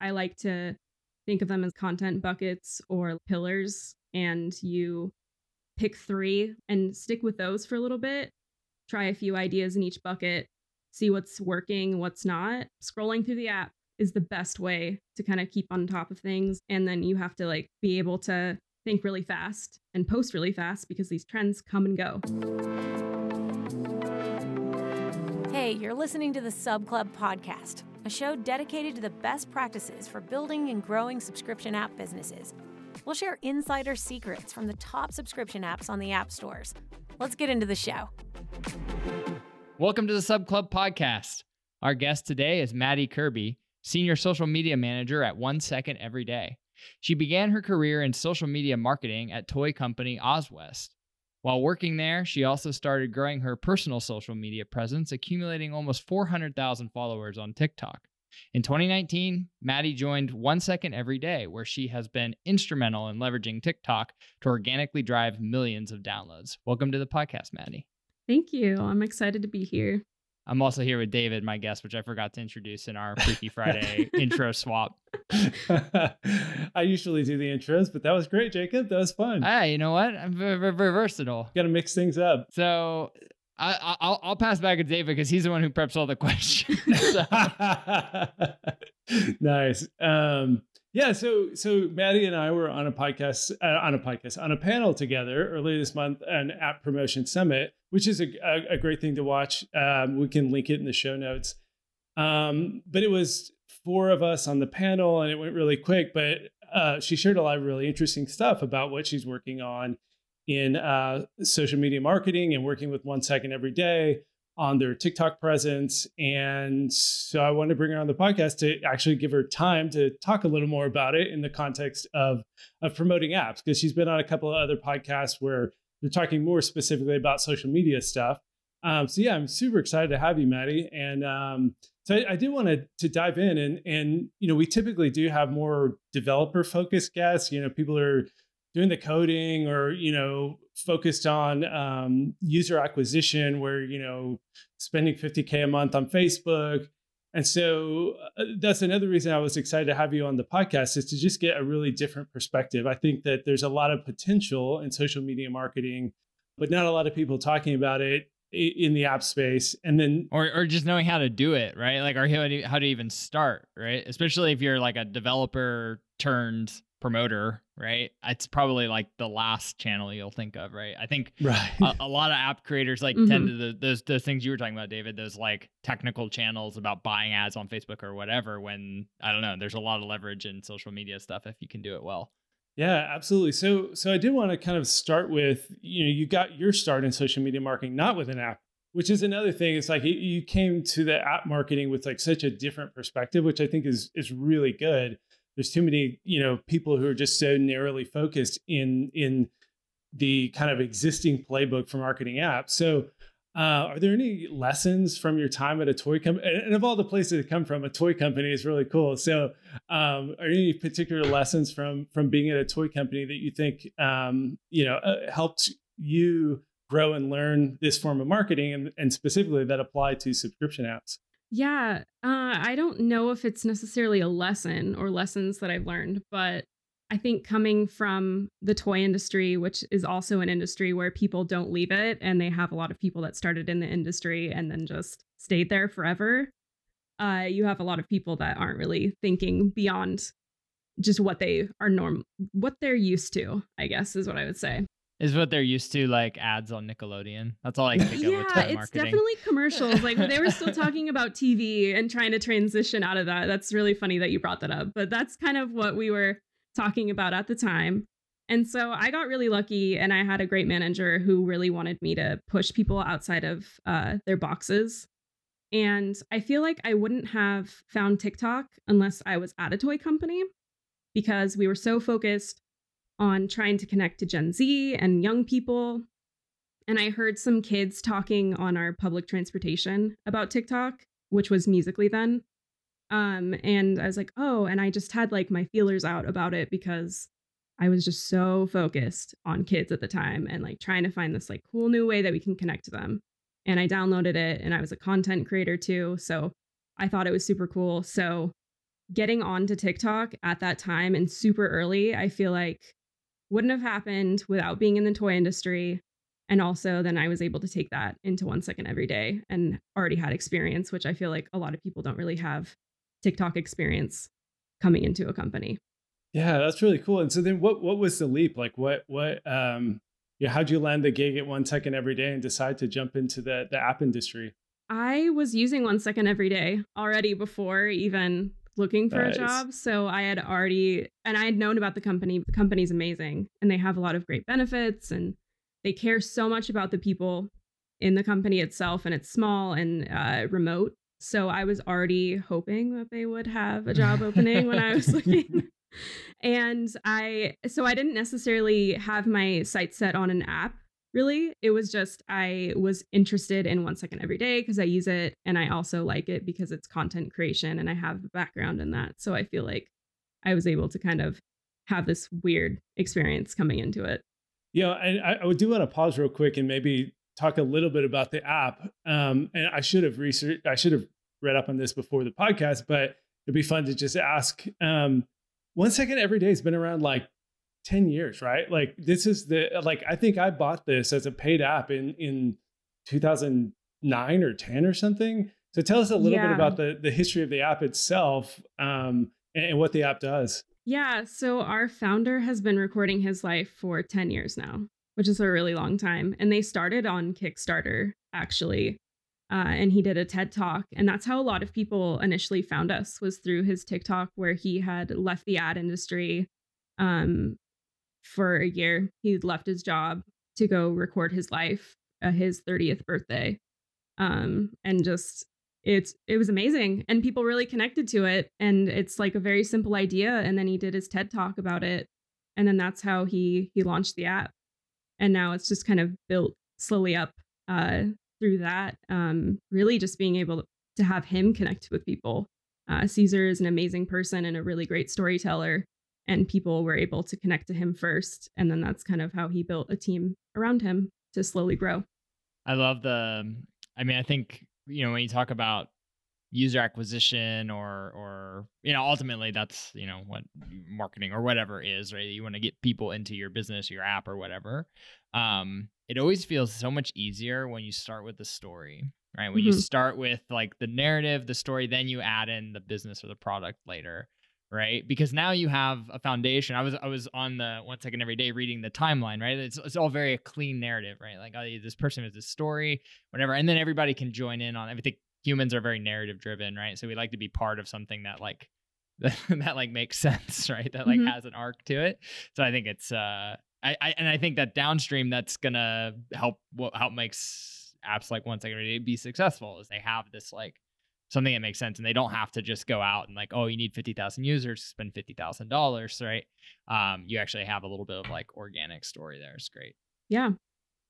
I like to think of them as content buckets or pillars, and you pick three and stick with those for a little bit. Try a few ideas in each bucket, see what's working, what's not. Scrolling through the app is the best way to kind of keep on top of things. And then you have to like be able to think really fast and post really fast because these trends come and go. Hey, you're listening to the Sub Club podcast, a show dedicated to the best practices for building and growing subscription app businesses. We'll share insider secrets from the top subscription apps on the app stores. Let's get into the show. Welcome to the Sub Club podcast. Our guest today is Maddie Kirby, Senior Social Media Manager at One Second Every Day. She began her career in social media marketing at toy company Ozwest. While working there, she also started growing her personal social media presence, accumulating almost 400,000 followers on TikTok. In 2019, Maddie joined One Second Every Day, where she has been instrumental in leveraging TikTok to organically drive millions of downloads. Welcome to the podcast, Maddie. Thank you. I'm excited to be here. I'm also here with David, my guest, which I forgot to introduce in our Freaky Friday intro swap. I usually do the intros, but that was great, Jacob. That was fun. Hey, you know what? I'm very, very versatile. Got to mix things up. So I, will I'll pass back to David because he's the one who preps all the questions. nice. Um, yeah. So so Maddie and I were on a podcast uh, on a podcast on a panel together earlier this month, an app promotion summit, which is a, a, a great thing to watch. Um, we can link it in the show notes. Um, but it was four of us on the panel, and it went really quick. But uh, she shared a lot of really interesting stuff about what she's working on in uh, social media marketing and working with One Second every day on their TikTok presence. And so I wanted to bring her on the podcast to actually give her time to talk a little more about it in the context of, of promoting apps, because she's been on a couple of other podcasts where they're talking more specifically about social media stuff. Um, so yeah, I'm super excited to have you, Maddie. And um, so I, I did want to to dive in and and you know we typically do have more developer focused guests. You know, people are doing the coding or you know focused on um, user acquisition where you know spending 50k a month on facebook. And so uh, that's another reason i was excited to have you on the podcast is to just get a really different perspective. I think that there's a lot of potential in social media marketing but not a lot of people talking about it in the app space. And then or, or just knowing how to do it right? Like or how to, how to even start right? Especially if you're like a developer turned promoter, right? It's probably like the last channel you'll think of, right? I think right. a, a lot of app creators like mm-hmm. tend to the, those those things you were talking about, David. Those like technical channels about buying ads on Facebook or whatever. When I don't know, there's a lot of leverage in social media stuff if you can do it well. Yeah, absolutely. So so I did want to kind of start with you know you got your start in social media marketing not with an app which is another thing it's like you came to the app marketing with like such a different perspective which i think is is really good there's too many you know people who are just so narrowly focused in in the kind of existing playbook for marketing apps so uh, are there any lessons from your time at a toy company? And of all the places to come from, a toy company is really cool. So, um, are any particular lessons from from being at a toy company that you think um, you know uh, helped you grow and learn this form of marketing, and, and specifically that apply to subscription apps? Yeah, uh, I don't know if it's necessarily a lesson or lessons that I've learned, but I think coming from the toy industry, which is also an industry where people don't leave it, and they have a lot of people that started in the industry and then just stayed there forever. Uh, you have a lot of people that aren't really thinking beyond just what they are norm, what they're used to. I guess is what I would say is what they're used to, like ads on Nickelodeon. That's all I can think yeah, of. Yeah, it's definitely commercials. Like they were still talking about TV and trying to transition out of that. That's really funny that you brought that up. But that's kind of what we were talking about at the time. And so I got really lucky, and I had a great manager who really wanted me to push people outside of uh, their boxes. And I feel like I wouldn't have found TikTok unless I was at a toy company because we were so focused on trying to connect to Gen Z and young people. And I heard some kids talking on our public transportation about TikTok, which was Musical.ly then. Um, and I was like, oh, and I just had like my feelers out about it because I was just so focused on kids at the time and like trying to find this like cool new way that we can connect to them. And I downloaded it and I was a content creator too. So I thought it was super cool. So getting on to TikTok at that time and super early, I feel like wouldn't have happened without being in the toy industry. And also, then I was able to take that into one second every day and already had experience, which I feel like a lot of people don't really have TikTok experience coming into a company. Yeah, that's really cool. And so then what what was the leap? Like what what um yeah, how'd you land the gig at one second every day and decide to jump into the the app industry? I was using one second every day already before even looking for nice. a job. So I had already and I had known about the company. The company's amazing and they have a lot of great benefits and they care so much about the people in the company itself and it's small and uh, remote. So I was already hoping that they would have a job opening when I was looking and I, so I didn't necessarily have my sights set on an app really. It was just I was interested in one second every day because I use it and I also like it because it's content creation and I have a background in that. So I feel like I was able to kind of have this weird experience coming into it. Yeah, and I, I do want to pause real quick and maybe talk a little bit about the app. Um, and I should have researched, I should have read up on this before the podcast, but it'd be fun to just ask. Um, one second every day has been around like 10 years, right? Like this is the like I think I bought this as a paid app in in 2009 or 10 or something. So tell us a little yeah. bit about the the history of the app itself um, and, and what the app does. Yeah, so our founder has been recording his life for 10 years now, which is a really long time. And they started on Kickstarter actually. Uh, and he did a TED talk, and that's how a lot of people initially found us was through his TikTok, where he had left the ad industry um, for a year. He left his job to go record his life at his 30th birthday, um, and just it's it was amazing, and people really connected to it. And it's like a very simple idea, and then he did his TED talk about it, and then that's how he he launched the app, and now it's just kind of built slowly up uh, through that, um, really just being able to have him connect with people. Uh, Cesar is an amazing person and a really great storyteller, and people were able to connect to him first. And then that's kind of how he built a team around him to slowly grow. I love the, I mean, I think, you know, when you talk about user acquisition or or you know ultimately that's you know what marketing or whatever is right you want to get people into your business your app or whatever um it always feels so much easier when you start with the story right when mm-hmm. you start with like the narrative the story then you add in the business or the product later right because now you have a foundation i was i was on the one second every day reading the timeline right it's, it's all very clean narrative right like oh, this person has this story whatever and then everybody can join in on everything humans are very narrative driven, right? So we like to be part of something that like that, that like makes sense, right? That like mm-hmm. has an arc to it. So I think it's uh I, I and I think that downstream that's gonna help what help makes apps like one second every day be successful is they have this like something that makes sense and they don't have to just go out and like oh you need 50,000 users to spend $50,000 right um you actually have a little bit of like organic story there it's great yeah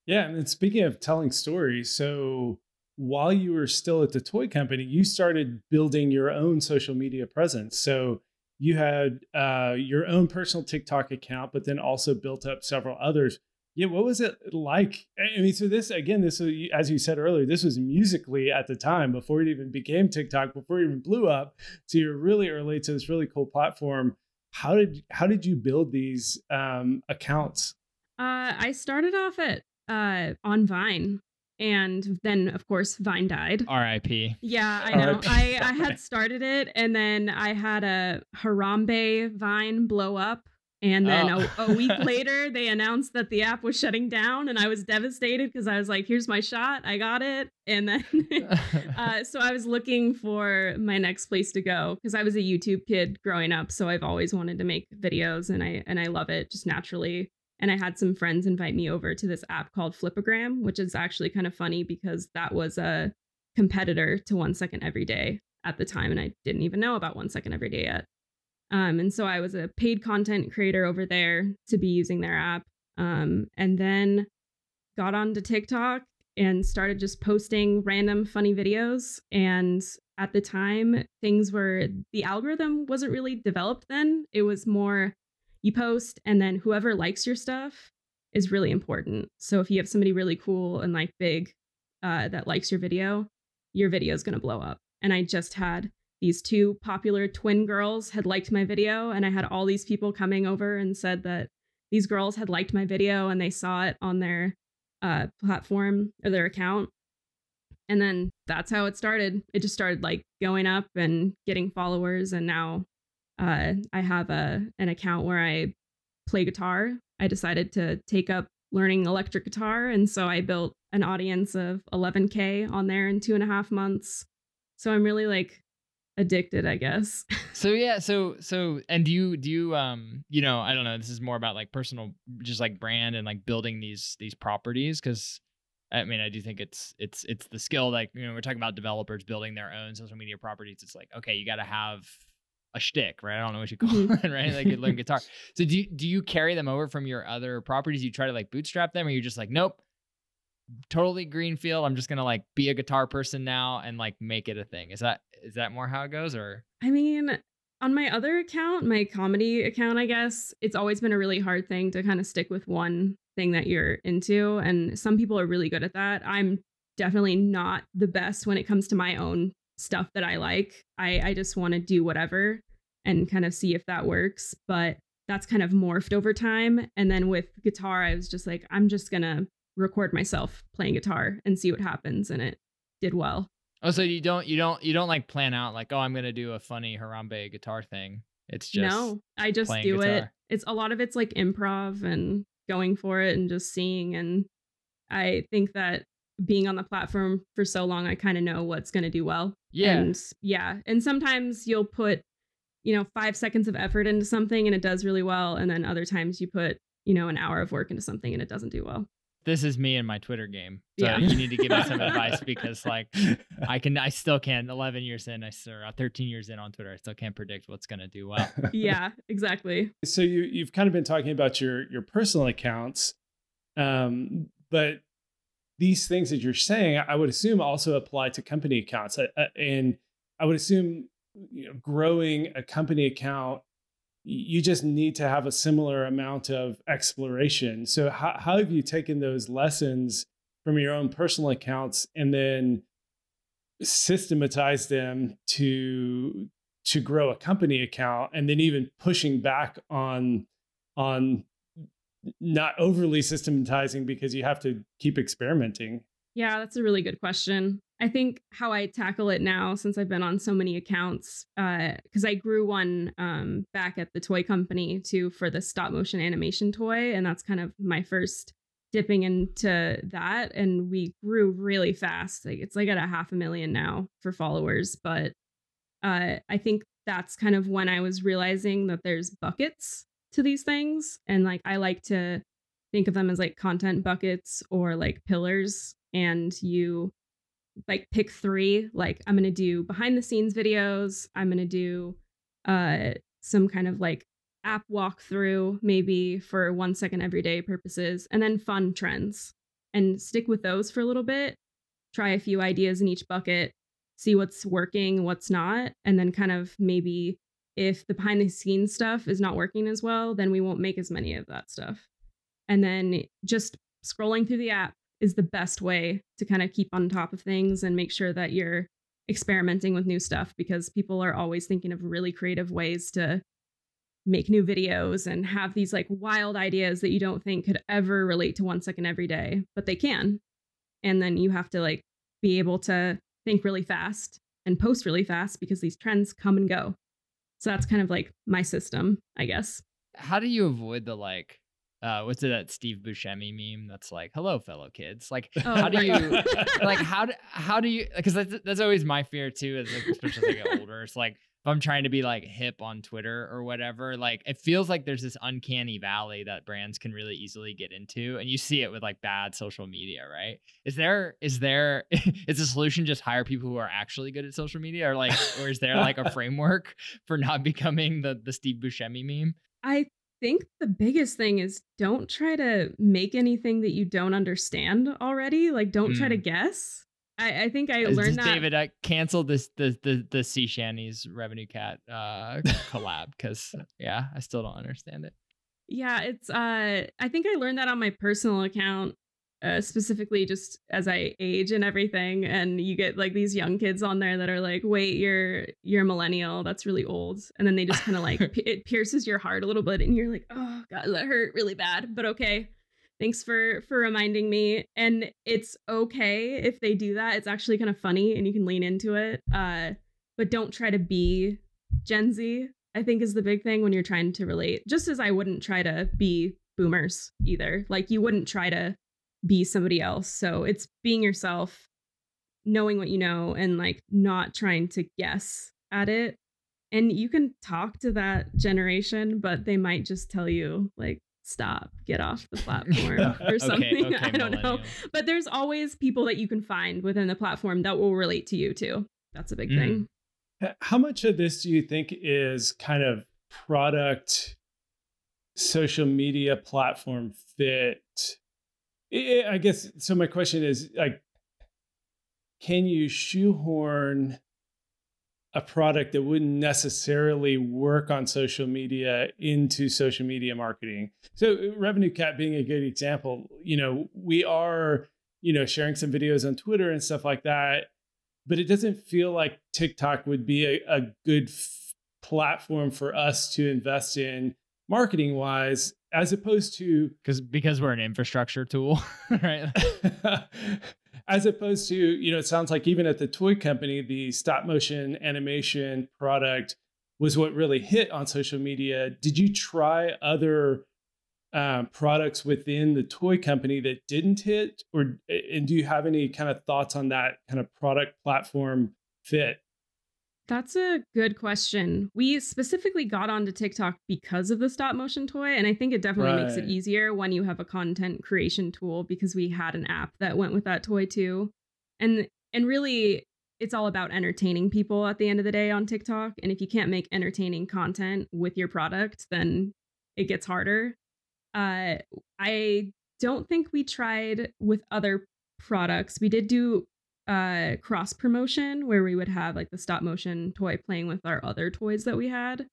yeah and speaking of telling stories so while you were still at the toy company, you started building your own social media presence. So you had uh, your own personal TikTok account, but then also built up several others. Yeah, what was it like? I mean, so this again, this was as you said earlier, this was Musical.ly at the time before it even became TikTok, before it even blew up. So you're really early to this really cool platform. How did how did you build these um, accounts? Uh, I started off at uh, on Vine and then of course Vine died. R.I.P. Yeah, I know. I, I had started it, and then I had a Harambe Vine blow up, and then oh. a, a, week later they announced that the app was shutting down, and I was devastated because I was like, "Here's my shot, I got it," and then uh, so I was looking for my next place to go because I was a YouTube kid growing up, so I've always wanted to make videos, and I and I love it just naturally. And I had some friends invite me over to this app called Flipagram, which is actually kind of funny because that was a competitor to One Second Every Day at the time. And I didn't even know about One Second Every Day yet. Um, and so I was a paid content creator over there to be using their app. Um, and then got onto TikTok and started just posting random funny videos. And at the time, things were the algorithm wasn't really developed then. It was more you post and then whoever likes your stuff is really important. So if you have somebody really cool and like big uh, that likes your video, your video is going to blow up. And I just had these two popular twin girls had liked my video and I had all these people coming over and said that these girls had liked my video and they saw it on their uh, platform or their account. And then that's how it started. It just started like going up and getting followers. And now uh, I have a an account where I play guitar. I decided to take up learning electric guitar. And so I built an audience of 11K on there in two and a half months. So I'm really like addicted, I guess. so yeah, so so and do you do you um you know, I don't know, this is more about like personal just like brand and like building these these properties cuz I mean, I do think it's it's it's the skill like you know, we're talking about developers building their own social media properties. It's like, okay, you got to have a shtick, right? I don't know what you call mm-hmm. it, right? Like you learn guitar. So do you, do you carry them over from your other properties? You try to like bootstrap them, or you're just like, nope, totally greenfield. I'm just gonna like be a guitar person now and like make it a thing. Is that is that more how it goes, or? I mean, on my other account, my comedy account, I guess it's always been a really hard thing to kind of stick with one thing that you're into, and some people are really good at that. I'm definitely not the best when it comes to my own stuff that I like. I I just want to do whatever and kind of see if that works, but that's kind of morphed over time. And then with guitar, I was just like, I'm just gonna record myself playing guitar and see what happens, and it did well. Oh, so you don't you don't you don't like plan out like, oh, I'm gonna do a funny Harambe guitar thing. It's just no, I just do guitar. it. It's a lot of it's like improv and going for it and just seeing. And I think that being on the platform for so long, I kind of know what's going to do well. Yeah. And yeah. And sometimes you'll put, you know, five seconds of effort into something and it does really well. And then other times you put, you know, an hour of work into something and it doesn't do well. This is me and my Twitter game. So yeah. you need to give me some advice because like I can I still can't 11 years in, I still uh, 13 years in on Twitter, I still can't predict what's going to do well. yeah, exactly. So you you've kind of been talking about your your personal accounts. Um, but these things that you're saying, I would assume also apply to company accounts. Uh, uh, and I would assume you know, growing a company account, you just need to have a similar amount of exploration. So, how, how have you taken those lessons from your own personal accounts and then systematized them to to grow a company account and then even pushing back on on not overly systematizing because you have to keep experimenting? Yeah, that's a really good question. I think how I tackle it now, since I've been on so many accounts, because uh, I grew one um, back at the toy company too for the stop motion animation toy, and that's kind of my first dipping into that. And we grew really fast. Like it's like at a half a million now for followers, but uh, I think that's kind of when I was realizing that there's buckets to these things and like i like to think of them as like content buckets or like pillars and you like pick three like i'm to do behind the scenes videos i'm to do uh some kind of like app walkthrough maybe for one second everyday purposes and then fun trends and stick with those for a little bit try a few ideas in each bucket see what's working what's not and then kind of maybe if the behind the scenes stuff is not working as well, then we won't make as many of that stuff. And then just scrolling through the app is the best way to kind of keep on top of things and make sure that you're experimenting with new stuff because people are always thinking of really creative ways to make new videos and have these like wild ideas that you don't think could ever relate to one second every day, but they can. And then you have to like be able to think really fast and post really fast because these trends come and go. So that's kind of like my system, I guess. How do you avoid the like uh what's it that Steve Buscemi meme that's like hello fellow kids like oh, how do you like how do how do you because that's, that's always my fear too as like, especially as I get older it's like if I'm trying to be like hip on Twitter or whatever, like it feels like there's this uncanny valley that brands can really easily get into. And you see it with like bad social media, right? Is there, is there, is the solution just hire people who are actually good at social media or like, or is there like a framework for not becoming the, the Steve Buscemi meme? I think the biggest thing is don't try to make anything that you don't understand already. Like, don't mm. try to hmm. guess. I, I think I learned that. David, I canceled this the the the Sea Shanties RevenueCat uh collab because yeah, I still don't understand it. Yeah, it's uh I think I learned that on my personal account uh, specifically just as I age and everything. And you get like these young kids on there that are like, "Wait, you're you're a millennial. That's really old." And then they just kind of like it pierces your heart a little bit, and you're like, "Oh God, that hurt really bad." But okay, thanks for for reminding me. And it's okay if they do that. It's actually kind of funny, and you can lean into it. Uh, but don't try to be Gen Z. I think is the big thing when you're trying to relate. Just as I wouldn't try to be boomers either. Like you wouldn't try to be somebody else. So it's being yourself, knowing what you know, and like not trying to guess at it. And you can talk to that generation, but they might just tell you, like, stop, get off the platform or something. Okay, okay, I don't know. But there's always people that you can find within the platform that will relate to you too. That's a big mm. thing. How much of this do you think is kind of product social media platform fit I guess so. My question is like, can you shoehorn a product that wouldn't necessarily work on social media into social media marketing? So, Revenue RevenueCat being a good example, you know, we are, you know, sharing some videos on Twitter and stuff like that, but it doesn't feel like TikTok would be a, a good f- platform for us to invest in marketing wise as opposed to because because we're an infrastructure tool right? as opposed to you know it sounds like even at the toy company the stop motion animation product was what really hit on social media. Did you try other um, products within the toy company that didn't hit? Or and do you have any kind of thoughts on that kind of product platform fit that's a good question. We specifically got onto TikTok because of the stop motion toy. And I think it definitely right. makes it easier when you have a content creation tool because we had an app that went with that toy too. And and really it's all about entertaining people at the end of the day on TikTok. And if you can't make entertaining content with your product, then it gets harder. Uh, I don't think we tried with other products. We did do uh cross promotion where we would have like the stop motion toy playing with our other toys that we had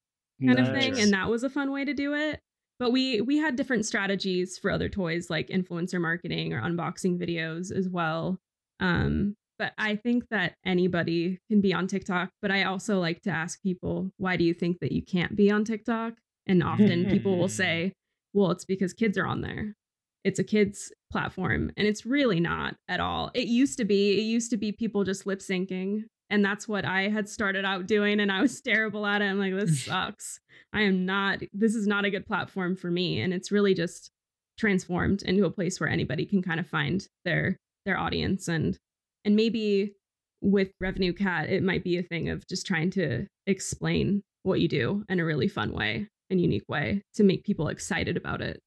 kind nice. of thing and that was a fun way to do it. But we we had different strategies for other toys like influencer marketing or unboxing videos as well. Um but i think that anybody can be on tiktok but i also like to ask people why do you think that you can't be on tiktok? And often people will say well it's because kids are on there it's a kids platform and it's really not at all. It used to be, it used to be people just lip syncing and that's what I had started out doing and I was terrible at it. I'm like this sucks. I am not this is not a good platform for me and it's really just transformed into a place where anybody can kind of find their their audience and and maybe with RevenueCat it might be a thing of just trying to explain what you do in a really fun way and unique way to make people excited about it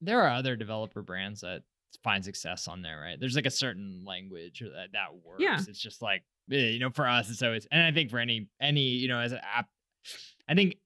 there are other developer brands that find success on there, right? There's like a certain language that that works. Yeah. It's just like eh, you know, for us, it's always, and I think for any any you know, as an app, I think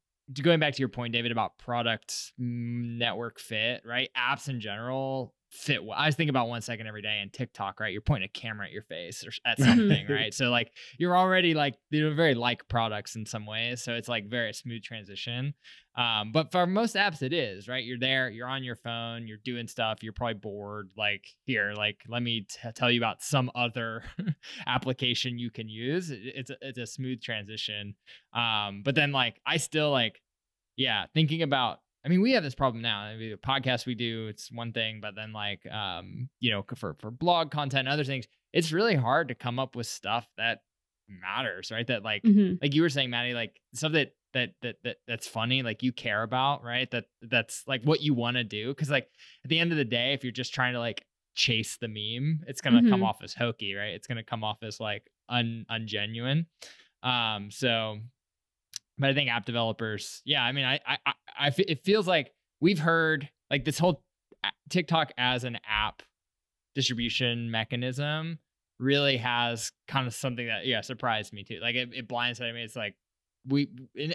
going back to your point, David, about product mm, network fit, right? Apps in general fit well. I was thinking about one second every day and TikTok, right? You're pointing a camera at your face or at something, right? So like you're already like they're very like products in some ways. So it's like very smooth transition. Um, but for most apps, it is right. You're there, you're on your phone, you're doing stuff. You're probably bored. Like here, like let me t- tell you about some other application you can use. It, it's a, it's a smooth transition. Um, but then like I still like, yeah, thinking about I mean, we have this problem now. I mean, the podcast we do, it's one thing, but then like, um, you know, for for blog content and other things, it's really hard to come up with stuff that matters, right? That like, mm-hmm. like you were saying, Maddie, like stuff that that that that that's funny, like you care about, right? That that's like what you want to do. Because like at the end of the day, if you're just trying to like chase the meme, it's gonna mm-hmm. come off as hokey, right? It's gonna come off as like un ungenuine. Um, so but I think app developers, yeah, I mean, I, I, I, I it feels like we've heard like this whole uh, TikTok as an app distribution mechanism really has kind of something that yeah surprised me too. Like it, it blindsided me. It's like we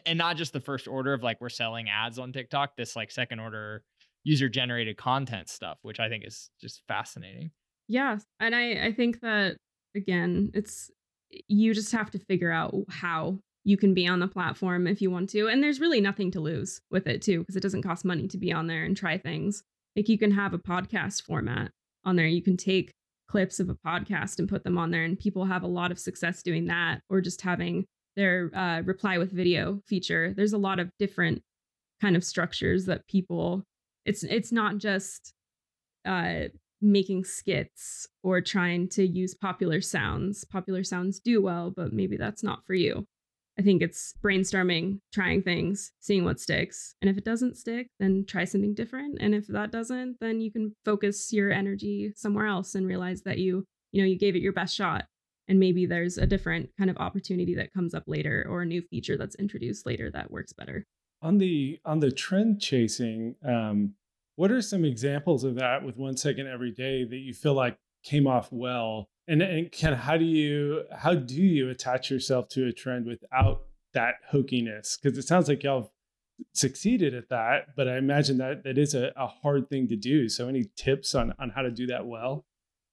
and not just the first order of like we're selling ads on TikTok. This like second order user generated content stuff, which I think is just fascinating. Yeah, and I I think that again, it's you just have to figure out how you can be on the platform if you want to. And there's really nothing to lose with it too, because it doesn't cost money to be on there and try things. Like you can have a podcast format on there. You can take clips of a podcast and put them on there, and people have a lot of success doing that, or just having their uh, reply with video feature. There's a lot of different kind of structures that people. It's it's not just uh, making skits or trying to use popular sounds. Popular sounds do well, but maybe that's not for you. I think it's brainstorming, trying things, seeing what sticks. And if it doesn't stick, then try something different. And if that doesn't, then you can focus your energy somewhere else and realize that you, you know, you gave it your best shot. And maybe there's a different kind of opportunity that comes up later or a new feature that's introduced later that works better. On the on the trend chasing, um, what are some examples of that with one second every day that you feel like came off well and, and of how do you how do you attach yourself to a trend without that hokiness because it sounds like y'all have succeeded at that but i imagine that that is a, a hard thing to do. So any tips on on how to do that well?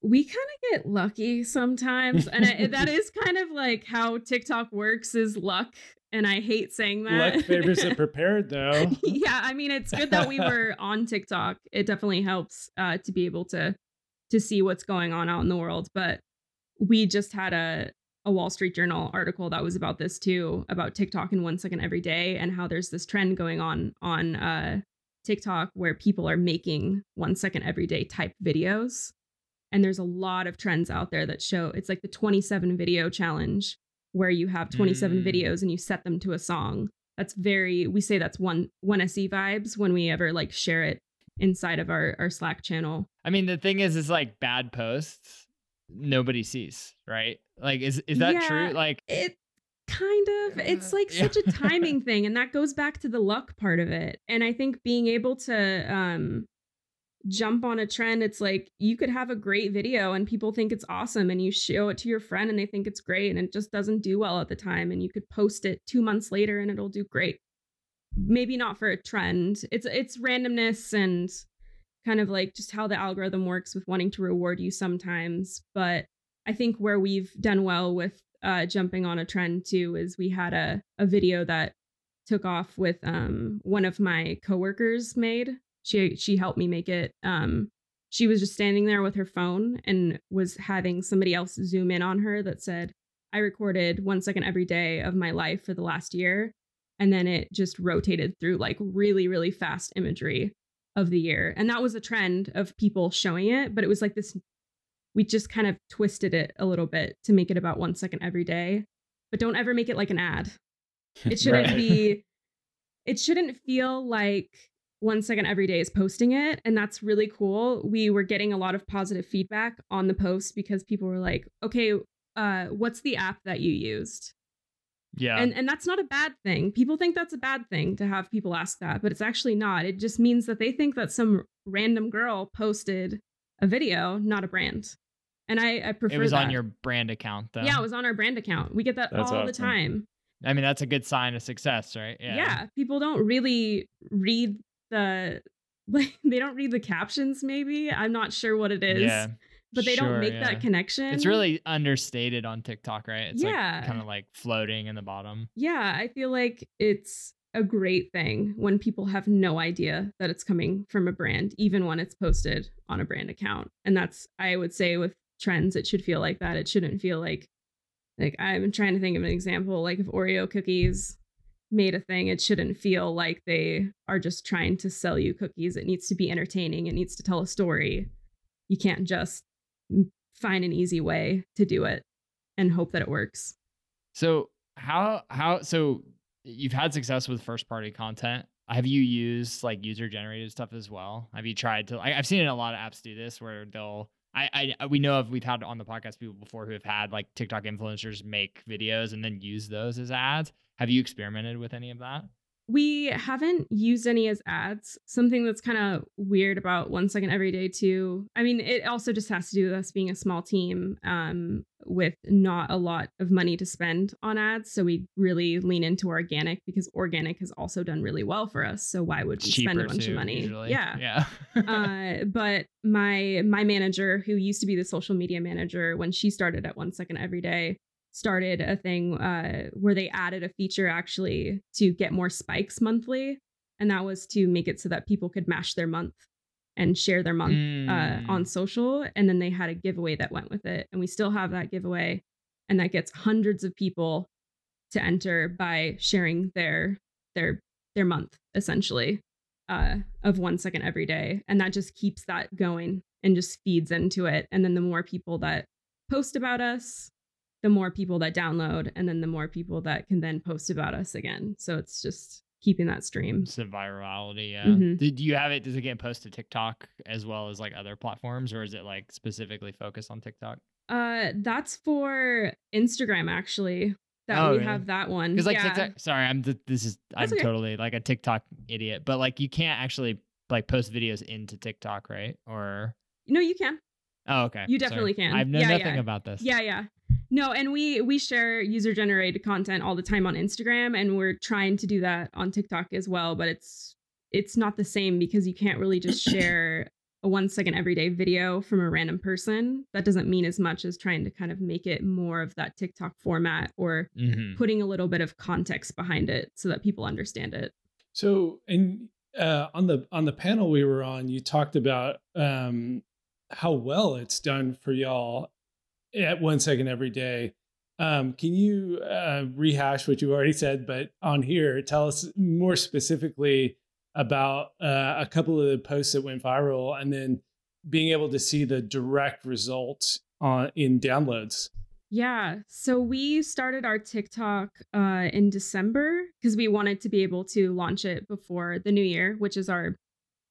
We kind of get lucky sometimes and I, that is kind of like how tiktok works is luck and i hate saying that. Luck favors the prepared though. Yeah i mean it's good that we were on tiktok. It definitely helps uh, to be able to to see what's going on out in the world. But we just had a a Wall Street Journal article that was about this too, about TikTok in one second every day and how there's this trend going on on uh, TikTok where people are making one second every day type videos. And there's a lot of trends out there that show it's like the 27 video challenge where you have 27 mm. videos and you set them to a song. That's very we say that's one one SE vibes when we ever like share it inside of our our Slack channel. I mean, the thing is, is like bad posts nobody sees, right? Like, is is that yeah, true? Like, it kind of it's like yeah. such a timing thing and that goes back to the luck part of it and i think being able to um jump on a trend it's like you could have a great video and people think it's awesome and you show it to your friend and they think it's great and it just doesn't do well at the time and you could post it 2 months later and it'll do great maybe not for a trend. It's it's randomness and kind of like just how the algorithm works with wanting to reward you sometimes. But I think where we've done well with uh, jumping on a trend too is we had a a video that took off with um, one of my coworkers made. She she helped me make it. Um, she was just standing there with her phone and was having somebody else zoom in on her that said, "I recorded one second every day of my life for the last year." and then it just rotated through like really really fast imagery of the year and that was a trend of people showing it but it was like this we just kind of twisted it a little bit to make it about one second every day but don't ever make it like an ad. It shouldn't right. be it shouldn't feel like one second every day is posting it and that's really cool. We were getting a lot of positive feedback on the post because people were like okay uh, what's the app that you used yeah. And and that's not a bad thing. People think that's a bad thing to have people ask that, but it's actually not. It just means that they think that some random girl posted a video, not a brand. And I, I prefer It was that. on your brand account though. Yeah, it was on our brand account. We get that that's all awesome. the time. I mean, that's a good sign of success, right? Yeah. Yeah. People don't really read the like they don't read the captions maybe. I'm not sure what it is. Yeah but they sure, don't make yeah. that connection. It's really understated on TikTok, right? It's yeah. like kind of like floating in the bottom. Yeah, I feel like it's a great thing when people have no idea that it's coming from a brand, even when it's posted on a brand account. And that's I would say with trends, it should feel like that. It shouldn't feel like like I'm trying to think of an example. Like if Oreo cookies made a thing, it shouldn't feel like they are just trying to sell you cookies. It needs to be entertaining. It needs to tell a story. You can't just find an easy way to do it and hope that it works. So how how so you've had success with first party content. Have you used like user generated stuff as well? Have you tried to? I, have seen a lot of apps do this where they'll. I, I uh, we know of we've had on the podcast people before who have had like TikTok influencers make videos and then use those as ads. Have you experimented with any of that? We haven't used any as ads. Something that's kind of weird about One Second Every Day too. I mean, it also just has to do with us being a small team um, with not a lot of money to spend on ads. So we really lean into organic because organic has also done really well for us. So why would we spend a bunch too, of money? Usually. Yeah, yeah. uh, but my my manager, who used to be the social media manager when she started at One Second Every Day, started a thing uh, where they added a feature actually to get more spikes monthly. And that was to make it so that people could mash their month and share their month uh, on Mm. social. And then they had a giveaway that went with it. And we still have that giveaway. And that gets hundreds of people to enter by sharing their their their month essentially uh, of one second every day. And that just keeps that going and just feeds into it. And then the more people that post about us, the more people that download, and then the more people that can then post about us again. So it's just keeping that stream. It's the virality. Yeah. Mhm. Did you have it? Does it get posted to TikTok as well as like other platforms, or is it like specifically focused on TikTok? Uh, that's for Instagram actually. That Oh, we really? have that one. Because like yeah. TikTok. Sorry, I'm. th- This is. I'm okay. totally like a TikTok idiot. But like, you can't actually like post videos into TikTok, right? Or No, you can. oh, okay. You Sorry. definitely can. I know Yeah, nothing yeah. about this. Yeah, yeah. No, and we we share user generated content all the time on Instagram and we're trying to do that on TikTok as well, but it's it's not the same because you can't really just share a 1 second everyday video from a random person. That doesn't mean as much as trying to kind of make it more of that TikTok format or hmm putting a little bit of context behind it so that people understand it. So, and uh, on the on the panel we were on, you talked about um, how well it's done for y'all at one second every day. Um, can you uh, rehash what you already said, but on here, tell us more specifically about uh, a couple of the posts that went viral, and then being able to see the direct results on in downloads. Yeah. So we started our TikTok uh, in December because we wanted to be able to launch it before the new year, which is our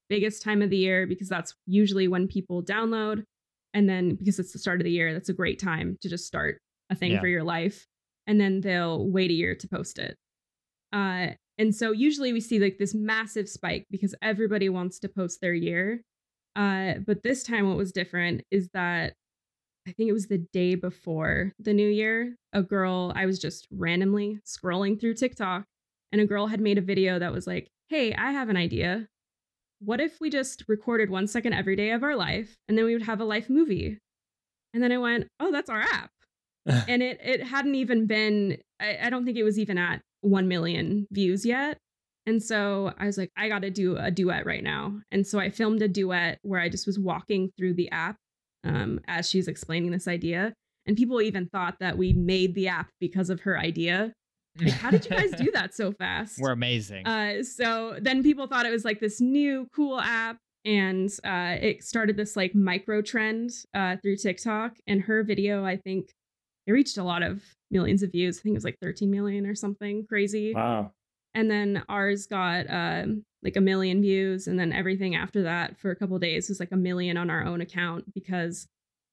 biggest time of the year because that's usually when people download. And then because it's the start of the year, that's a great time to just start a thing Yeah. for your life. And then they'll wait a year to post it. Uh, and so usually we see like this massive spike because everybody wants to post their year. Uh, but this time, what was different is that I think it was the day before the new year, a girl, I was just randomly scrolling through TikTok and a girl had made a video that was like, Hey, I have an idea. What if we just recorded one second every day of our life and then we would have a life movie? And then I went, Oh, that's our app. and it it hadn't even been, I, I don't think it was even at 1 million views yet. And so I was like, I got to do a duet right now. And so I filmed a duet where I just was walking through the app um, as she's explaining this idea. And people even thought that we made the app because of her idea. Like, how did you guys do that so fast? We're amazing. Uh, so then people thought it was like this new cool app. And uh, it started this like micro trend uh, through TikTok. And her video, I think, it reached a lot of millions of views. I think it was like 13 million or something crazy Wow. and then ours got um, like a million views and then everything after that for a couple of days was like a million on our own account because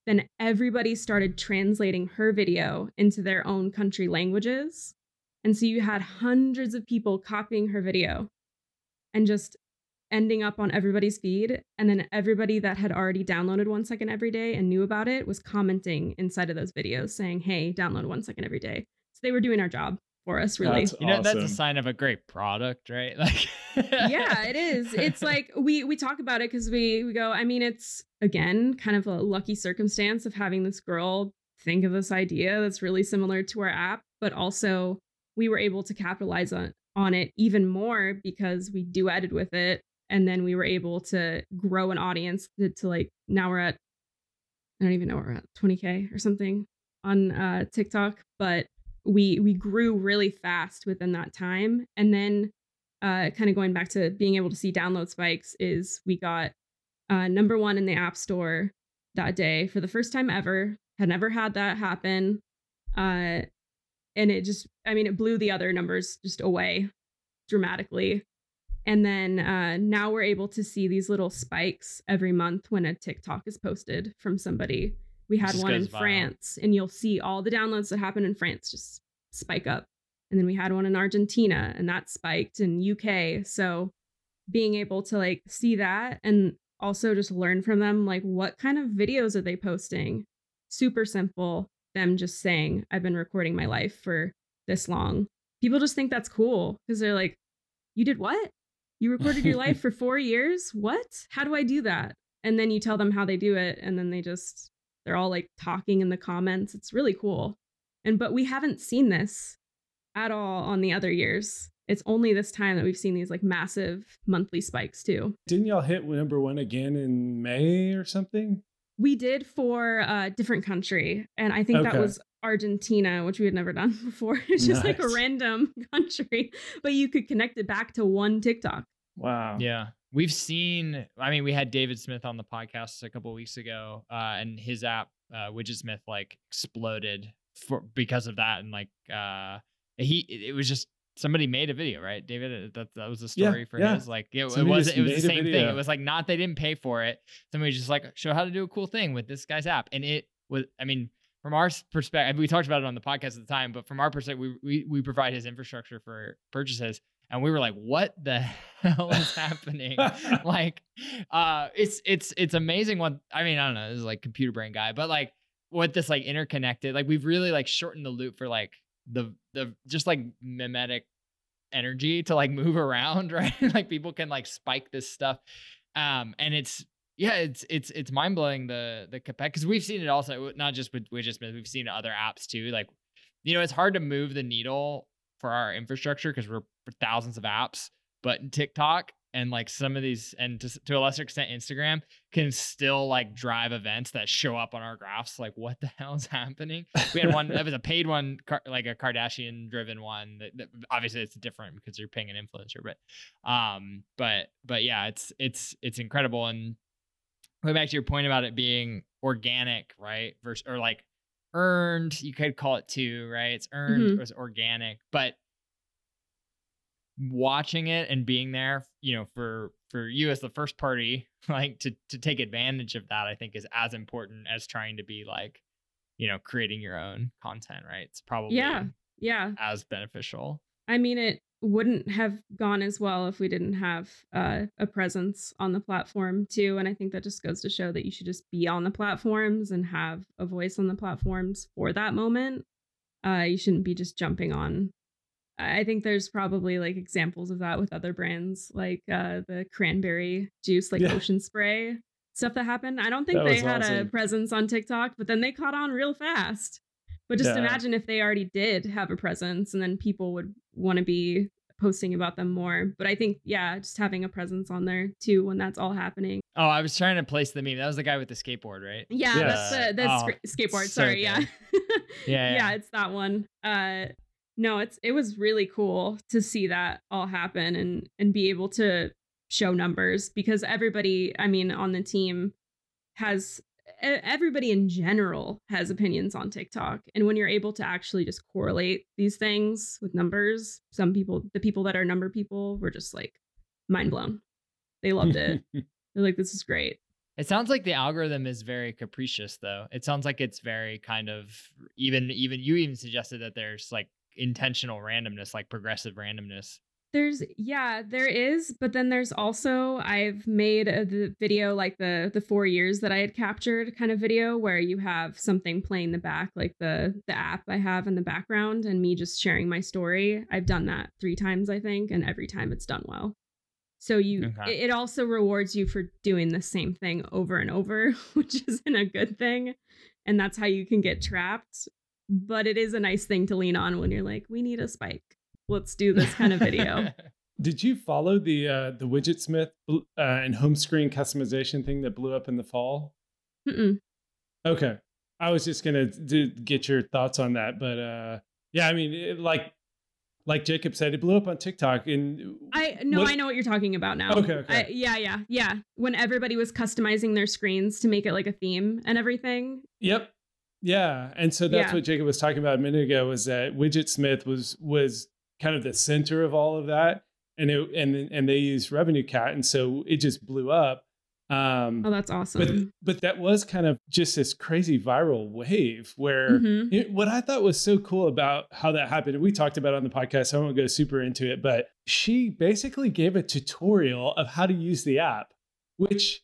then everybody started translating her video into their own country languages and so you had hundreds of people copying her video and just ending up on everybody's feed. And then everybody that had already downloaded one second every day and knew about it was commenting inside of those videos saying hey download one second every day. So they were doing our job for us really. That's you know, that's a sign of a great product, right? Like, yeah it is. It's like we we talk about it because we we go i mean it's again kind of a lucky circumstance of having this girl think of this idea that's really similar to our app but also we were able to capitalize on on it even more because we duetted with it and then we were able to grow an audience to, to like now we're at i don't even know we're at 20k or something on uh tiktok but we we grew really fast within that time and then uh, kind of going back to being able to see download spikes is we got uh, number one in the app store that day for the first time ever had never had that happen uh, and it just i mean it blew the other numbers just away dramatically and then uh, now we're able to see these little spikes every month when a tiktok is posted from somebody we had one in viral. france and you'll see all the downloads that happen in france just spike up and then we had one in Argentina and that spiked in UK. So being able to like see that and also just learn from them like what kind of videos are they posting? Super simple. Them just saying, I've been recording my life for this long. People just think that's cool because they're like, You did what? You recorded your life for four years? What? How do I do that? And then you tell them how they do it, and then they just they're all like talking in the comments. It's really cool. And but we haven't seen this at all on the other years. it's only this time that we've seen these like massive monthly spikes too. Didn't y'all hit number one again in May or something? We did for a different country, and I think that was Argentina, which we had never done before. It's just like a random country, but you could connect it back to one TikTok. Wow. Yeah. We've seen, I mean, we had David Smith on the podcast a couple weeks ago, uh, and his app, uh, Widgetsmith, like exploded for because of that. And like, uh, he, it was just somebody made a video, right? David, that, that was the Yeah, story for yeah. his. Like, it, it was, just it was the made a same thing. It was like, not, they didn't pay for it. Somebody just like, show how to do a cool thing with this guy's app. And it was, I mean, from our perspective, we talked about it on the podcast at the time, but from our perspective, we, we, we provide his infrastructure for purchases. And we were like, what the hell is happening? like, uh, it's, it's, it's amazing what, I mean, I don't know, this is like computer brain guy, but like what this like interconnected, like we've really like shortened the loop for like the, the, just like mimetic energy to like move around, right? like people can like spike this stuff. Um, and it's, yeah, it's it's it's mind blowing the the capacity because we've seen it also not just with Smith, we've seen other apps too. Like, you know, it's hard to move the needle for our infrastructure because we're thousands of apps, but in TikTok and like some of these, and to, to a lesser extent, Instagram can still like drive events that show up on our graphs. Like, what the hell is happening? We had one that was a paid one, like a Kardashian driven one. That, that obviously it's different because you're paying an influencer, but um, but but yeah, it's it's it's incredible and going back to your point about it being organic, right? Versus or like earned, you could call it too, right? It's earned Mhm. or it's organic, but watching it and being there, you know, for for you as the first party, like to to take advantage of that, I think is as important as trying to be like, you know, creating your own content, right? It's probably Yeah. Yeah. as beneficial. I mean, it wouldn't have gone as well if we didn't have uh, a presence on the platform too. And I think that just goes to show that you should just be on the platforms and have a voice on the platforms for that moment. Uh, you shouldn't be just jumping on. I think there's probably like examples of that with other brands, like uh, the cranberry juice, like Yeah. ocean spray stuff that happened. I don't think That they had a presence on TikTok, but then they caught on real fast. But just Yeah. imagine if they already did have a presence and then people would want to be posting about them more. But I think, yeah, just having a presence on there too when that's all happening. Oh, I was trying to place the meme. That was the guy with the skateboard, right? Yeah, Yeah. that's the, the Oh, sc- skateboard. so Sorry, yeah. good. Yeah, yeah. it's that one. Uh no, it's it was really cool to see that all happen and and be able to show numbers because everybody, I mean, on the team has everybody in general has opinions on TikTok. And when you're able to actually just correlate these things with numbers, some people, the people that are number people, were just like mind blown. They loved it. They're like, this is great. It sounds like the algorithm is very capricious though. It sounds like it's very kind of even even you even suggested that there's like intentional randomness, like progressive randomness. There's yeah, there is, but then there's also I've made a the video like the the 4 years that I had captured kind of video where you have something playing the back like the the app I have in the background and me just sharing my story. I've done that 3 times I think and every time it's done well. So you Okay. it, it also rewards you for doing the same thing over and over, which isn't a good thing. And that's how you can get trapped. But it is a nice thing to lean on when you're like, we need a spike. Let's do this kind of video. Did you follow the uh, the Widgetsmith uh, and home screen customization thing that blew up in the fall? Mm-mm. Okay, I was just gonna do, get your thoughts on that, but uh, yeah, I mean, it, like like Jacob said, it blew up on TikTok, and I no, What- I know what you're talking about now. Okay, okay. I, yeah, yeah, yeah. When everybody was customizing their screens to make it like a theme and everything. Yep. Yeah. And so that's Yeah. what Jacob was talking about a minute ago was that Widgetsmith was was kind of the center of all of that. And it and and they used RevenueCat. And so it just blew up. Um Oh, that's awesome. but but that was kind of just this crazy viral wave where Mhm. it- what I thought was so cool about how that happened, and we talked about it on the podcast, so I won't go super into it, but she basically gave a tutorial of how to use the app, which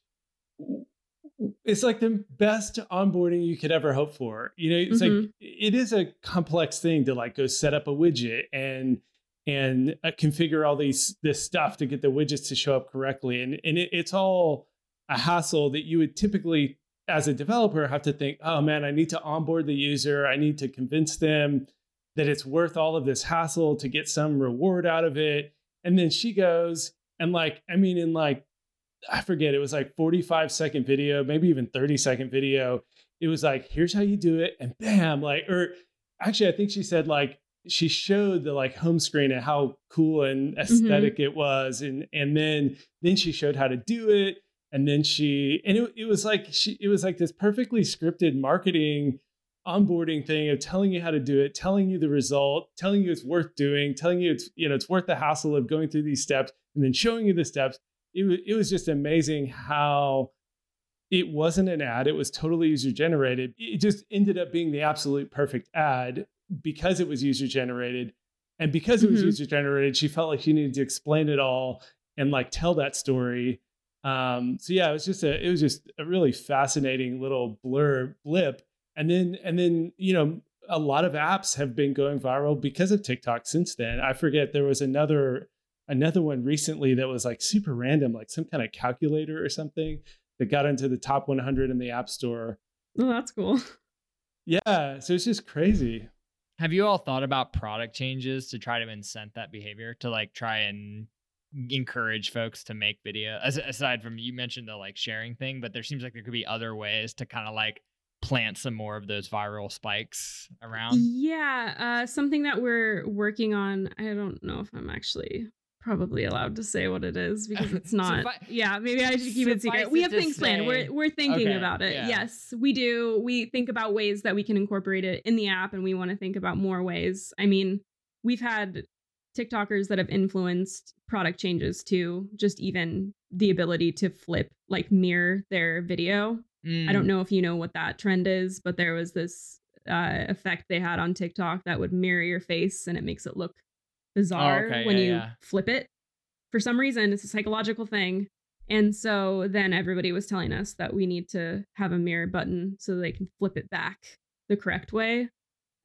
is like the best onboarding you could ever hope for. You know, it's like Mhm. it is a complex thing to like go set up a widget and and uh, configure all these this stuff to get the widgets to show up correctly, and and it, it's all a hassle that you would typically as a developer have to think oh man i need to onboard the user i need to convince them that it's worth all of this hassle to get some reward out of it. And then she goes and like, I mean, in like, I forget, it was like 45 second video, maybe even 30 second video. It was like, here's how you do it. And bam, like, or actually, I think she said like, she showed the like home screen and how cool and aesthetic mm-hmm. it was. And, and then, then she showed how to do it. And then she, and it, it was like, she, it was like this perfectly scripted marketing onboarding thing of telling you how to do it, telling you the result, telling you it's worth doing, telling you it's you know it's worth the hassle of going through these steps, and then showing you the steps. It was it was just amazing how it wasn't an ad; it was totally user generated. It just ended up being the absolute perfect ad because it was user generated, and because it was mm-hmm. user generated, she felt like she needed to explain it all and like tell that story. Um, so yeah, it was just a it was just a really fascinating little blur blip and then and then you know a lot of apps have been going viral because of TikTok since then. I forget there was another another one recently that was like super random, like some kind of calculator or something that got into the top 100 in the App Store. Oh, that's cool. Yeah, so it's just crazy. Have you all thought about product changes to try to incent that behavior to like try and encourage folks to make video? As, aside from you mentioned the like sharing thing, but there seems like there could be other ways to kind of like plant some more of those viral spikes around? Yeah, uh, something that we're working on. I don't know if I'm actually probably allowed to say what it is because it's not. yeah, maybe I should keep it secret. We have things planned. We're we're thinking okay, about it. Yeah. Yes, we do. We think about ways that we can incorporate it in the app, and we want to think about more ways. I mean, we've had TikTokers that have influenced product changes too. Just even the ability to flip, like mirror their video Mm. I don't mm. know if you know what that trend is, but there was this uh, effect they had on TikTok that would mirror your face and it makes it look bizarre oh, okay. when yeah, you yeah. flip it. For some reason, it's a psychological thing. And so then everybody was telling us that we need to have a mirror button so they can flip it back the correct way.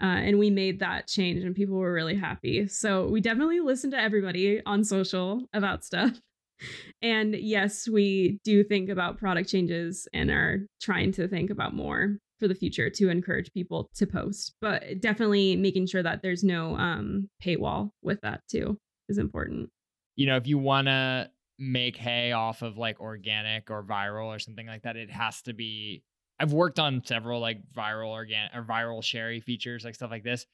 Uh, and we made that change and people were really happy. So we definitely listened to everybody on social about stuff and yes, we do think about product changes and are trying to think about more for the future to encourage people to post, but definitely making sure that there's no um, paywall with that too is important. You know, if you want to make hay off of like organic or viral or something like that, it has to be. I've worked on several like viral organic or viral sherry features, like stuff like this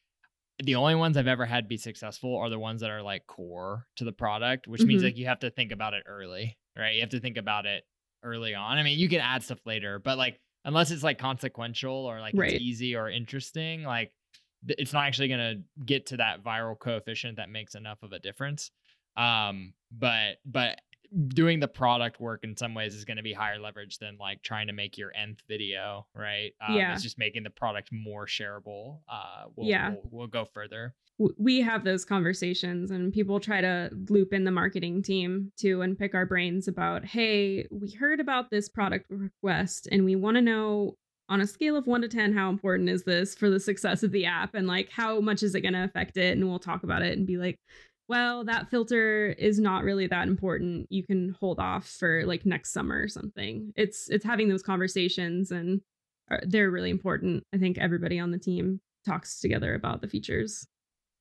the only ones I've ever had be successful are the ones that are like core to the product, which mm-hmm. means like you have to think about it early, right? You have to think about it early on. I mean, you can add stuff later, but like unless it's like consequential or like right. it's easy or interesting, like it's not actually going to get to that viral coefficient that makes enough of a difference. Um, but but doing the product work in some ways is going to be higher leverage than like trying to make your nth video, right? Um, yeah, it's just making the product more shareable. Uh, we'll, yeah, we'll, we'll go further. We have those conversations, and people try to loop in the marketing team too and pick our brains about, hey, we heard about this product request, and we want to know on a scale of one to 10, how important is this for the success of the app? And like, how much is it going to affect it? And we'll talk about it and be like, well, that filter is not really that important. You can hold off for like next summer or something. It's it's having those conversations and uh, they're really important. I think everybody on the team talks together about the features.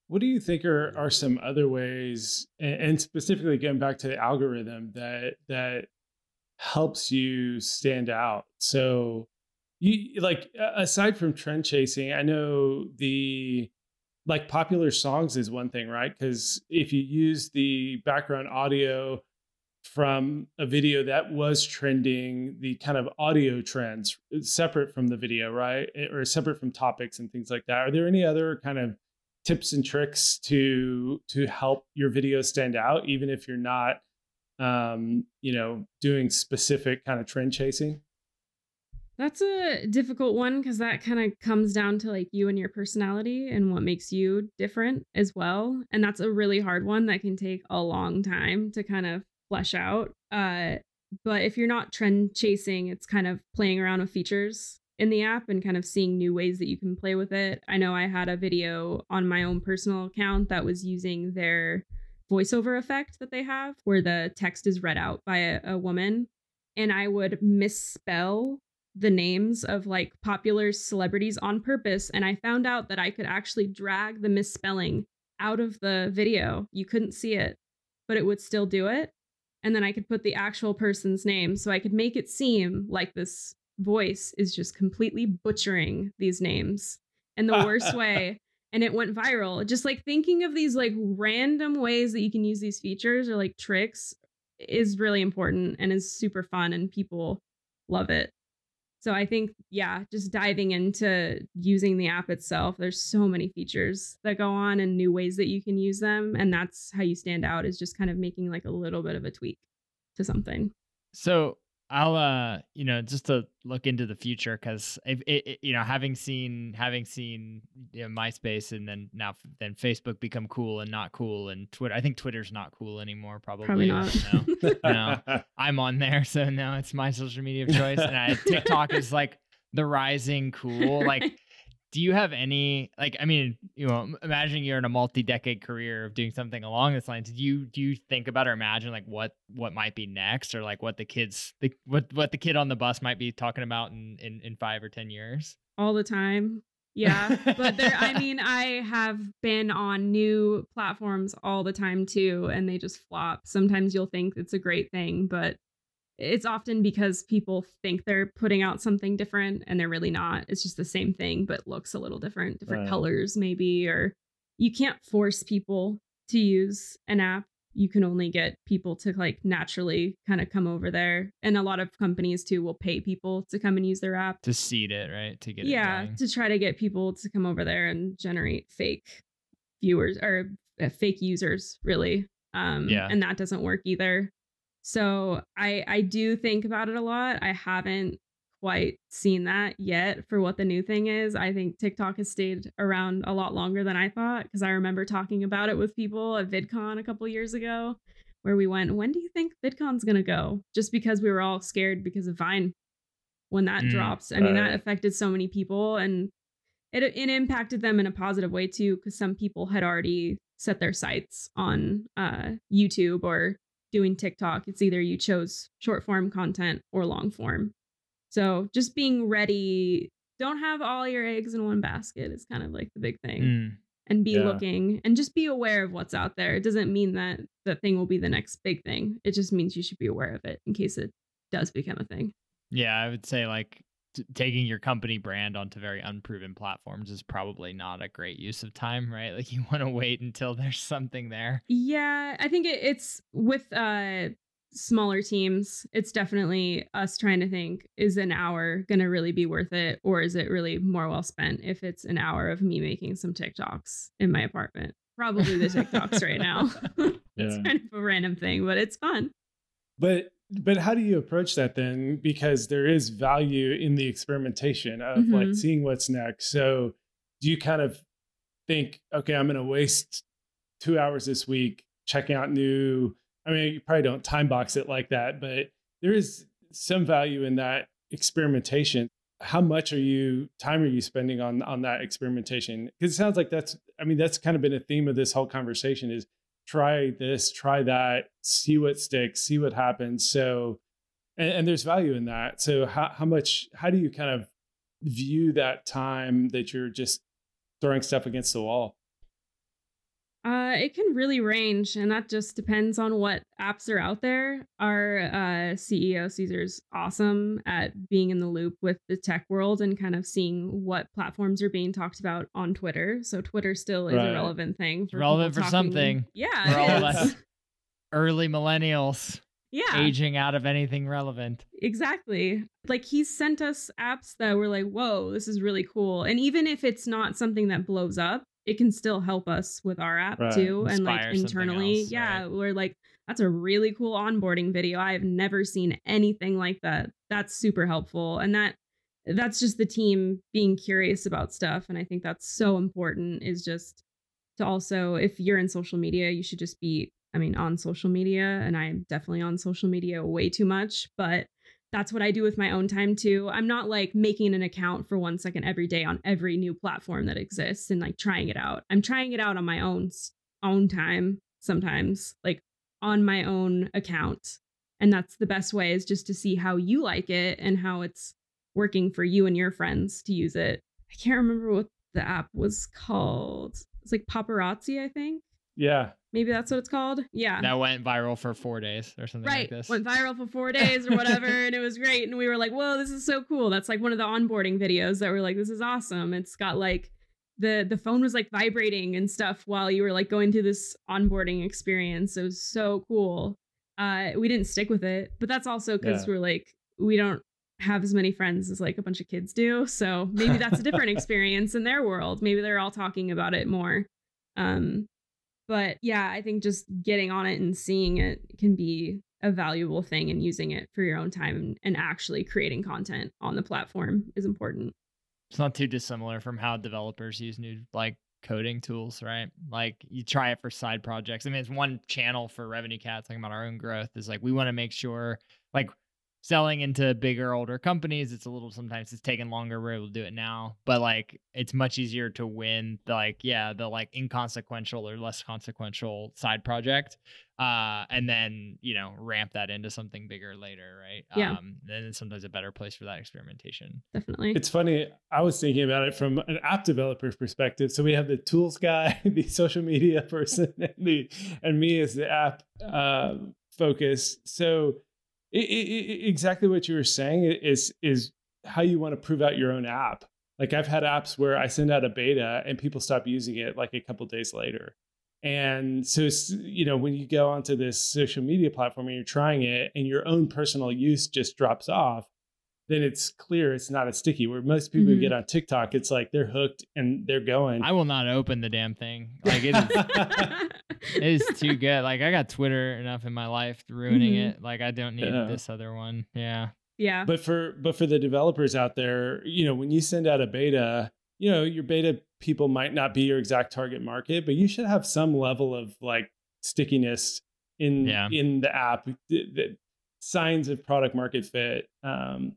What do you think are are some other ways and specifically getting back to the algorithm that that helps you stand out? So you like aside from trend chasing, I know the like popular songs is one thing, right? Because if you use the background audio from a video that was trending, the kind of audio trends separate from the video, right? Eh, or separate from topics and things like that. Are there any other kind of tips and tricks to to help your video stand out, even if you're not um, you know, doing specific kind of trend chasing? That's a difficult one because that kind of comes down to like you and your personality and what makes you different as well. And that's a really hard one that can take a long time to kind of flesh out. Uh, but if you're not trend chasing, it's kind of playing around with features in the app and kind of seeing new ways that you can play with it. I know I had a video on my own personal account that was using their voiceover effect that they have where the text is read out by a, a woman and I would misspell the names of like popular celebrities on purpose. And I found out that I could actually drag the misspelling out of the video. You couldn't see it, but it would still do it. And then I could put the actual person's name. So I could make it seem like this voice is just completely butchering these names in the worst way. And it went viral. Just like thinking of these like random ways that you can use these features or like tricks is really important and is super fun and people love it. So I think, yeah, just diving into using the app itself, there's so many features that go on and new ways that you can use them. And that's how you stand out is just kind of making like a little bit of a tweak to something. So I'll uh you know just to look into the future because you know having seen having seen you know, MySpace and then now then Facebook become cool and not cool and Twitter I think Twitter's not cool anymore probably probably not. no, no I'm on there so now it's my social media of choice and I, TikTok is like the rising cool like do you have any like i mean you know imagining you're in a multi-decade career of doing something along this line do you do you think about or imagine like what what might be next or like what the kids the what what the kid on the bus might be talking about in in, in five or ten years? All the time. Yeah. But there i mean i have been on new platforms all the time too and they just flop. Sometimes you'll think it's a great thing but it's often because people think they're putting out something different and they're really not. It's just the same thing, but looks a little different, different right. colors maybe, or you can't force people to use an app. You can only get people to like naturally kind of come over there. And a lot of companies too will pay people to come and use their app. To seed it, right? To get yeah, to try to get people to come over there and generate fake viewers or uh, fake users, really. Um, yeah. And that doesn't work either. So I I do think about it a lot. I haven't quite seen that yet for what the new thing is. I think TikTok has stayed around a lot longer than I thought because I remember talking about it with people at VidCon a couple years ago where we went, when do you think VidCon's going to go? Just because we were all scared because of Vine when that mm, drops. I mean, that affected so many people and it, it impacted them in a positive way too because some people had already set their sights on uh, YouTube or doing TikTok, it's either you chose short form content or long form. So just being ready, don't have all your eggs in one basket is kind of like the big thing. Mm, and be yeah. looking and just be aware of what's out there. It doesn't mean that the thing will be the next big thing. It just means you should be aware of it in case it does become a thing. Yeah, I would say like t- taking your company brand onto very unproven platforms is probably not a great use of time, right? Like you want to wait until there's something there. Yeah, I think it, it's with uh smaller teams, it's definitely us trying to think is an hour going to really be worth it or is it really more well spent if it's an hour of me making some TikToks in my apartment? Probably the TikToks right now. it's kind of a random thing, but it's fun. But but how do you approach that then? Because there is value in the experimentation of mm-hmm. like seeing what's next. So do you kind of think okay i'm going to waste two hours this week checking out new i mean you probably don't time box it like that but there is some value in that experimentation. How much are you time are you spending on on that experimentation? Because it sounds like that's i mean that's kind of been a theme of this whole conversation is try this, try that, see what sticks, see what happens. So, and, and there's value in that. So, how, how much, how do you kind of view that time that you're just throwing stuff against the wall? Uh, it can really range, and that just depends on what apps are out there. Our uh, CEO Cesar's awesome at being in the loop with the tech world and kind of seeing what platforms are being talked about on Twitter. So Twitter still is right. a relevant thing. For relevant for talking. something. Yeah, early millennials. Yeah, aging out of anything relevant. Exactly. Like he's sent us apps that were like, "Whoa, this is really cool," and even if it's not something that blows up it can still help us with our app right. too Inspire and like internally else, yeah right. we're like that's a really cool onboarding video i've never seen anything like that that's super helpful and that that's just the team being curious about stuff and i think that's so important is just to also if you're in social media you should just be i mean on social media and i'm definitely on social media way too much but that's what I do with my own time too. I'm not like making an account for one second every day on every new platform that exists and like trying it out. I'm trying it out on my own own time sometimes, like on my own account. And that's the best way is just to see how you like it and how it's working for you and your friends to use it. I can't remember what the app was called. It's like paparazzi, I think. Yeah. Maybe that's what it's called. Yeah. That went viral for four days or something right. like this. Went viral for four days or whatever. and it was great. And we were like, whoa, this is so cool. That's like one of the onboarding videos that were like, this is awesome. It's got like the the phone was like vibrating and stuff while you were like going through this onboarding experience. It was so cool. Uh we didn't stick with it, but that's also because Yeah. we're like, we don't have as many friends as like a bunch of kids do. So maybe that's a different experience in their world. Maybe they're all talking about it more. Um but yeah, I think just getting on it and seeing it can be a valuable thing and using it for your own time and, actually creating content on the platform is important. it's not too dissimilar from how developers use new like coding tools, right? Like you try it for side projects. I mean, it's one channel for RevenueCat talking about our own growth is like we want to make sure like selling into bigger older companies it's a little sometimes it's taking longer we're able to do it now but like it's much easier to win the like yeah the like inconsequential or less consequential side project uh and then you know ramp that into something bigger later right Yeah. um then it's sometimes a better place for that experimentation Definitely. It's funny. I was thinking about it from an app developer's perspective. So we have the tools guy, the social media person, and the and me as the app uh, focus. So i i i exactly what you were saying is is how you want to prove out your own app. Like I've had apps where I send out a beta and people stop using it like a couple days later. And so, it's, you know, when you go onto this social media platform and you're trying it and your own personal use just drops off, then it's clear it's not as sticky. Where most people who Mhm. get on TikTok, it's like they're hooked and they're going. i will not open the damn thing like it is it is too good like i got twitter enough in my life ruining Mhm. it like i don't need Yeah. this other one yeah yeah. but for but for the developers out there, you know, when you send out a beta, you know, your beta people might not be your exact target market, but you should have some level of like stickiness in Yeah. in the app, the, the signs of product market fit. Um,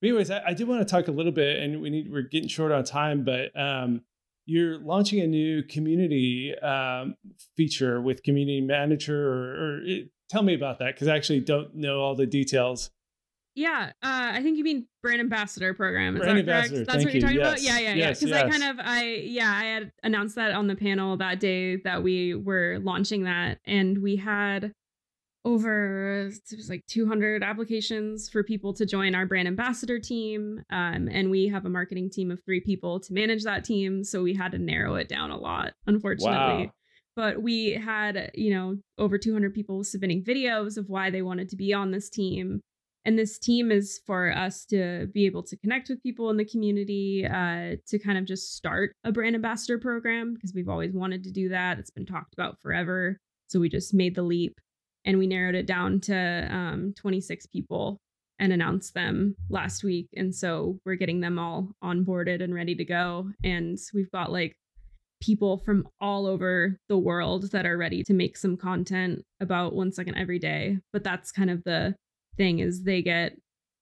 but anyways, I, I did want to talk a little bit, and we need we're getting short on time, but um, you're launching a new community um, feature with Community Manager, or, or it, tell me about that because I actually don't know all the details. Yeah, uh, I think you mean brand ambassador program. Is Brand that correct? ambassador, That's thank what you're you. talking about. Yes. Yeah, yeah, Yes, yeah. Because I yes. kind of, I yeah, I had announced that on the panel that day that we were launching that, and we had over it was like 200 applications for people to join our brand ambassador team, um, and we have a marketing team of three people to manage that team, so we had to narrow it down a lot, unfortunately. Wow. but we had you know over 200 people submitting videos of why they wanted to be on this team and this team is for us to be able to connect with people in the community uh, to kind of just start a brand ambassador program because we've always wanted to do that. It's been talked about forever so we just made the leap and we narrowed it down to um, 26 people and announced them last week. And so we're getting them all onboarded and ready to go. And we've got like people from all over the world that are ready to make some content about one second every day. But that's kind of the thing is they get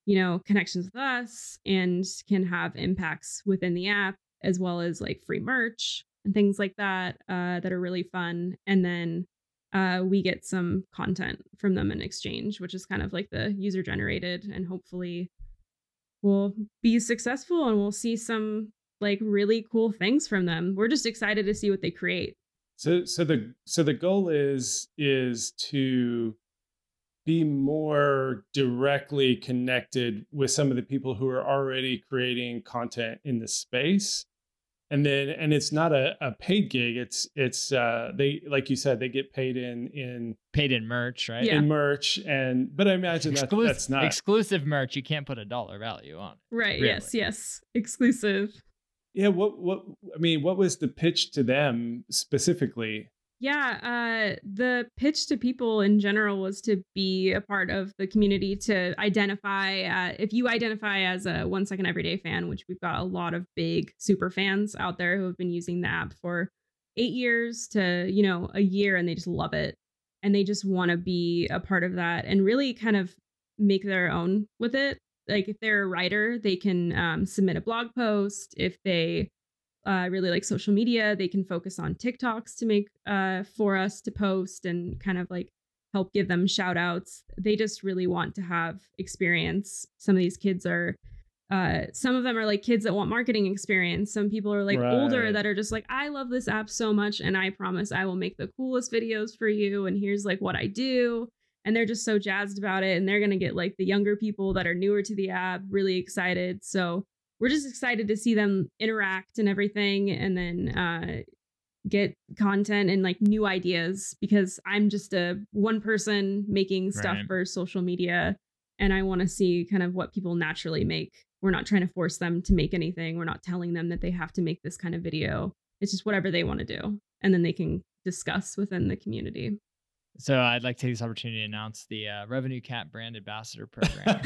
you know connections with us and can have impacts within the app as well as like free merch and things like that uh, that are really fun. And then uh, we get some content from them in exchange which is kind of like the user generated and hopefully we'll be successful and we'll see some like really cool things from them. We're just excited to see what they create. So so the so the goal is is to be more directly connected with some of the people who are already creating content in the space. And then and it's not a, a paid gig. It's it's uh they like you said, they get paid in in paid in merch right Yeah. in merch and but I imagine that Exclus- that's not exclusive merch you can't put a dollar value on Right. Really? Yes. Yes. Exclusive. yeah, what what I mean, what was the pitch to them specifically? Yeah. Uh, the pitch to people in general was to be a part of the community to identify. Uh, if you identify as a one second everyday fan, which we've got a lot of big super fans out there who have been using the app for eight years to you know a year, and they just love it, and they just want to be a part of that and really kind of make their own with it. Like if they're a writer, they can um, submit a blog post. If they uh, really like social media, they can focus on TikToks to make uh, for us to post and kind of like help give them shout outs. They just really want to have experience. Some of these kids are uh, some of them are like kids that want marketing experience. Some people are like older that are just like, I love this app so much, and I promise I will make the coolest videos for you. And here's like what I do. And they're just so jazzed about it. And they're gonna get like the younger people that are newer to the app really excited. So we're just excited to see them interact and everything, and then uh, get content and like new ideas because I'm just a one person making stuff Right. for social media and I want to see kind of what people naturally make. We're not trying to force them to make anything. We're not telling them that they have to make this kind of video. It's just whatever they want to do and then they can discuss within the community. So I'd like to take this opportunity to announce the uh, RevenueCat brand ambassador program.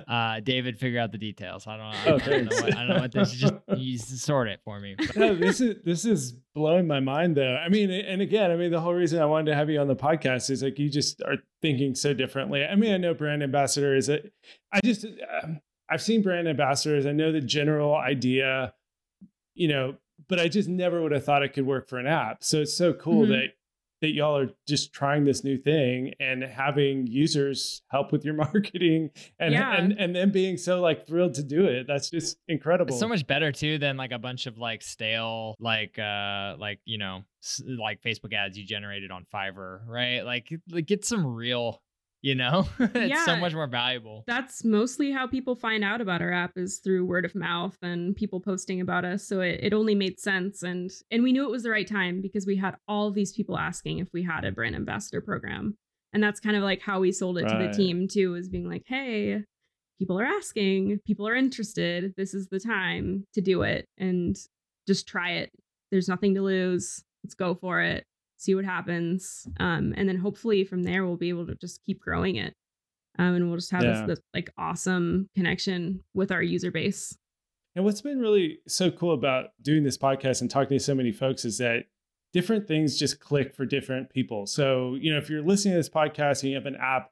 uh, David, figure out the details. I don't, I Oh, don't know. What, I don't know what this is. Just you sort it for me. no, this is this is blowing my mind though. I mean, and again, I mean, the whole reason I wanted to have you on the podcast is like you just are thinking so differently. I mean, I know brand ambassador is a, I just um, I've seen brand ambassadors. I know the general idea, you know, but I just never would have thought it could work for an app. So it's so cool Mhm. that that y'all are just trying this new thing and having users help with your marketing and Yeah. and and then being so like thrilled to do it. That's just incredible. It's so much better too than like a bunch of like stale like uh like you know like Facebook ads you generated on Fiverr, right? Like, like get some real, you know. it's so much more valuable. That's mostly how people find out about our app is through word of mouth and people posting about us. So it, it only made sense and and we knew it was the right time because we had all these people asking if we had a brand ambassador program. And that's kind of like how we sold it to the team too, is being like, hey, people are asking, people are interested. This is the time to do it and just try it. There's nothing to lose. Let's go for it. See what happens. Um, and then hopefully from there we'll be able to just keep growing it um, and we'll just have Yeah. this, this like awesome connection with our user base. And what's been really so cool about doing this podcast and talking to so many folks is that different things just click for different people. So, you know, if you're listening to this podcast and you have an app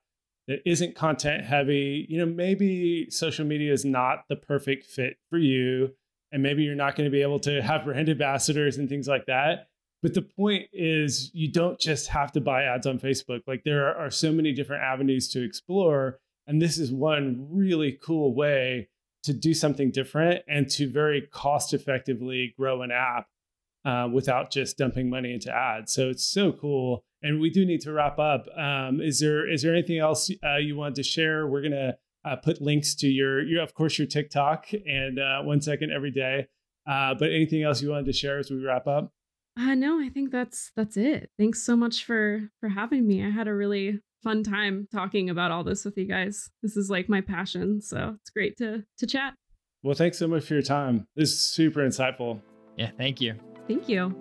that isn't content heavy, you know, maybe social media is not the perfect fit for you. And maybe you're not going to be able to have brand ambassadors and things like that. But the point is, you don't just have to buy ads on Facebook. Like, there are, are so many different avenues to explore. And this is one really cool way to do something different and to very cost effectively grow an app uh, without just dumping money into ads. So it's so cool. And we do need to wrap up. Um, is there is there anything else uh, you wanted to share? We're gonna uh, put links to your your of course your TikTok and uh, one second every day. Uh, but anything else you wanted to share as we wrap up? Uh, no, I think that's that's it. Thanks so much for for having me. I had a really fun time talking about all this with you guys. This is like my passion, so it's great to to chat. Well, thanks so much for your time. This is super insightful. Yeah, thank you. Thank you.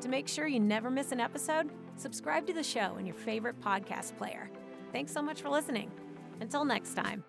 To make sure you never miss an episode, subscribe to the show in your favorite podcast player. Thanks so much for listening. Until next time.